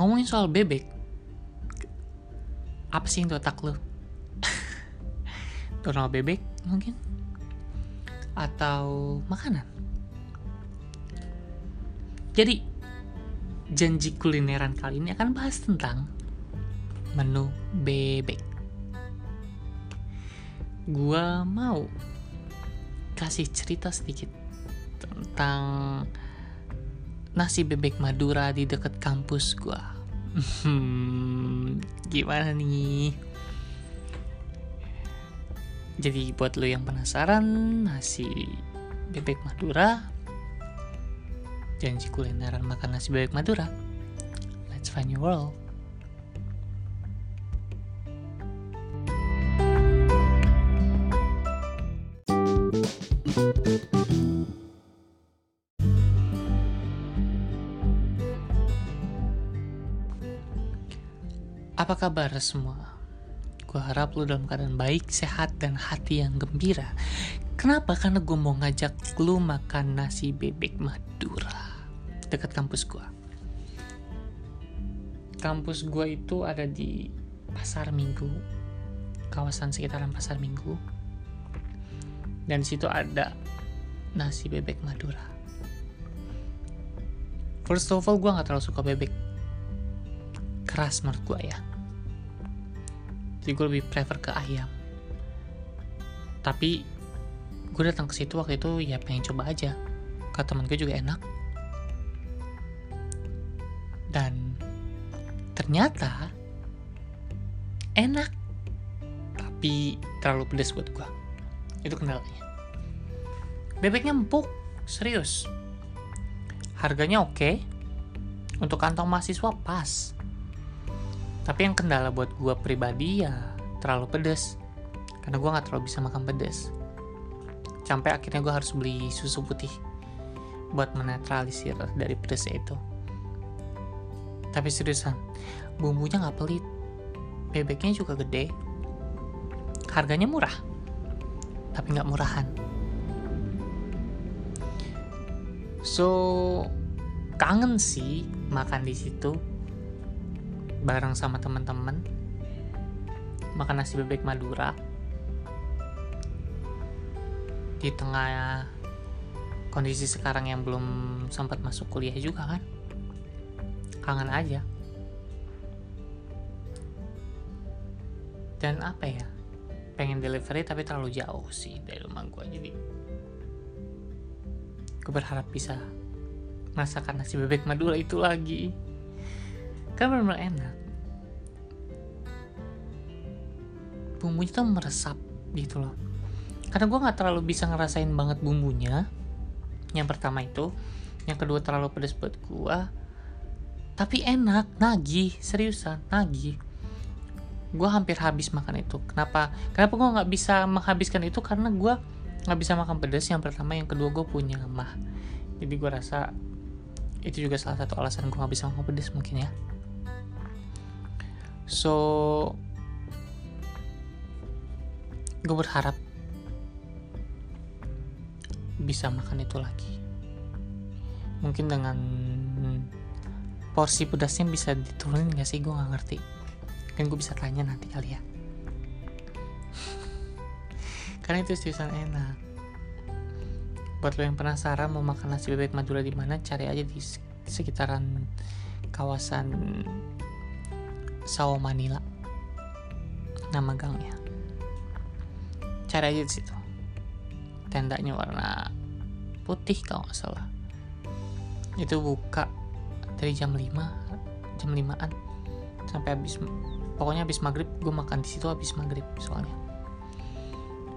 ngomongin soal bebek apa sih di otak lu? Bebek mungkin? Atau makanan? Jadi janji kulineran kali ini akan bahas tentang menu bebek. Gua mau kasih cerita sedikit tentang nasi bebek Madura di dekat kampus gua. Hmm, gimana nih? Jadi buat lo yang penasaran nasi bebek Madura, janji kulineran makan nasi bebek Madura. Let's find your world. Apa kabar semua? Gue harap lu dalam keadaan baik, sehat, dan hati yang gembira. Kenapa? Karena gue mau ngajak lu makan nasi bebek Madura dekat kampus gue. Kampus gue itu ada di Pasar Minggu, kawasan sekitaran Pasar Minggu. Dan situ ada nasi bebek Madura. First of all, gue gak terlalu suka bebek keras menurut gue ya jadi gue lebih prefer ke ayam. Tapi gue datang ke situ waktu itu ya pengen coba aja. Kata temen gue juga enak. Dan ternyata enak. Tapi terlalu pedas buat gue itu kendalanya. Bebeknya empuk serius. Harganya oke. Untuk kantong mahasiswa pas tapi yang kendala buat gue pribadi ya terlalu pedes. Karena gue nggak terlalu bisa makan pedes. Sampai akhirnya gue harus beli susu putih buat menetralisir dari pedesnya itu. Tapi seriusan bumbunya nggak pelit. Bebeknya juga gede. Harganya murah tapi nggak murahan. So kangen sih makan di situ bareng sama teman-teman makan nasi bebek Madura. Di tengah kondisi sekarang yang belum sempat masuk kuliah juga kan? Kangen aja. Dan apa ya? Pengen delivery tapi terlalu jauh sih dari rumah gue jadi gue berharap bisa masakan nasi bebek Madura itu lagi kan benar-benar enak. Bumbunya tuh meresap gitu loh. Karena gue nggak terlalu bisa ngerasain banget bumbunya. Yang pertama itu yang kedua terlalu pedas buat gue tapi enak nagih seriusan nagih. Gue hampir habis makan itu. Kenapa? Kenapa gue nggak bisa menghabiskan itu? Karena gue nggak bisa makan pedas yang pertama yang kedua gue punya mah. Jadi gue rasa itu juga salah satu alasan gue nggak bisa makan pedas mungkin ya so gue berharap bisa makan itu lagi. Mungkin dengan porsi pedasnya bisa diturunin gak sih? Gue gak ngerti. Kan gue bisa tanya nanti kali ya. Karena itu seriusan enak. Buat lo yang penasaran mau makan nasi bebek Madura di mana cari aja di sekitaran kawasan Sawo Manila. Nama gangnya. Cari aja di situ. Tendanya warna putih kalau nggak salah. Itu buka dari jam 5 jam 5an sampai habis pokoknya habis maghrib gue makan di situ habis maghrib soalnya.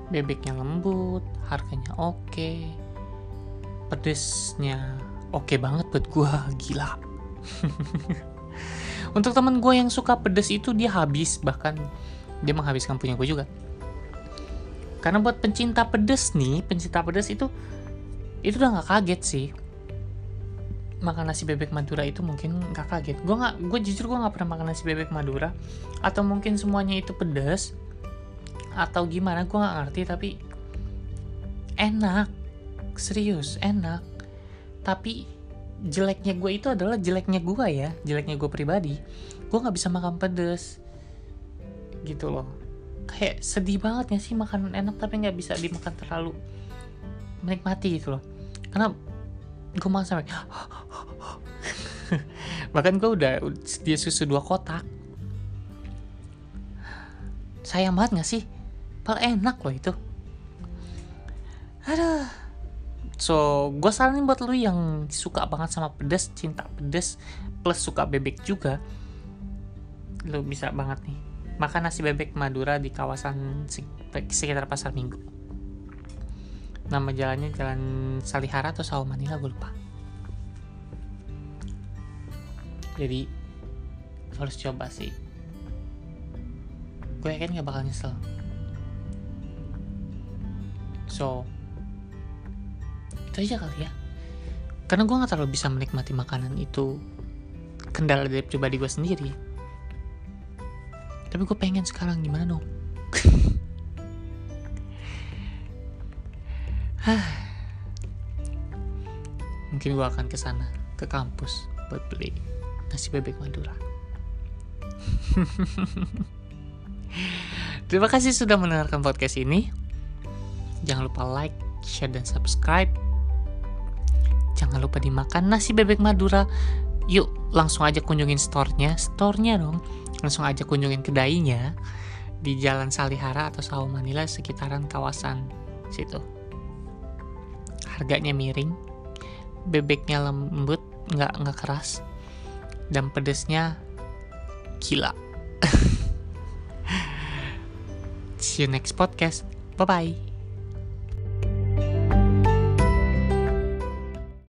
Bebeknya lembut harganya oke pedesnya oke banget buat gue gila untuk temen gue yang suka pedas itu dia habis bahkan dia menghabiskan punya gue juga. Karena buat pencinta pedas nih pencinta pedas itu itu udah nggak kaget sih. Makan nasi bebek Madura itu mungkin nggak kaget. Gue nggak gue jujur gue nggak pernah makan nasi bebek Madura. Atau mungkin semuanya itu pedas atau gimana gue nggak ngerti tapi enak. Serius enak. Tapi jeleknya gue itu adalah jeleknya gue ya jeleknya gue pribadi. Gue nggak bisa makan pedes. Gitu loh. Kayak sedih banget ya sih makanan enak tapi nggak bisa dimakan terlalu menikmati gitu loh. Karena gue makan sampai bahkan gue udah dia susu dua kotak. Sayang banget gak sih? Paling enak loh itu. Aduh so gue saranin buat lu yang suka banget sama pedas cinta pedas plus suka bebek juga lu bisa banget nih. Makan nasi bebek Madura di kawasan sekitar pasar minggu. Nama jalannya jalan Salihara atau Sawo Manila gue lupa. Jadi harus coba sih. Gue yakin gak bakal nyesel. So itu aja kali ya. Karena gue gak terlalu bisa menikmati makanan itu kendala dari pribadi gue sendiri. Tapi gue pengen sekarang gimana dong? Mungkin gue akan ke sana ke kampus buat beli nasi bebek Madura. Terima kasih sudah mendengarkan podcast ini. Jangan lupa like share dan subscribe jangan lupa dimakan nasi bebek Madura. Yuk langsung aja kunjungin store-nya. Store-nya dong. Langsung aja kunjungin kedainya di Jalan Salihara atau Sawo Manila sekitaran kawasan situ. Harganya miring bebeknya lembut nggak nggak keras dan pedesnya gila. See you next podcast. Bye bye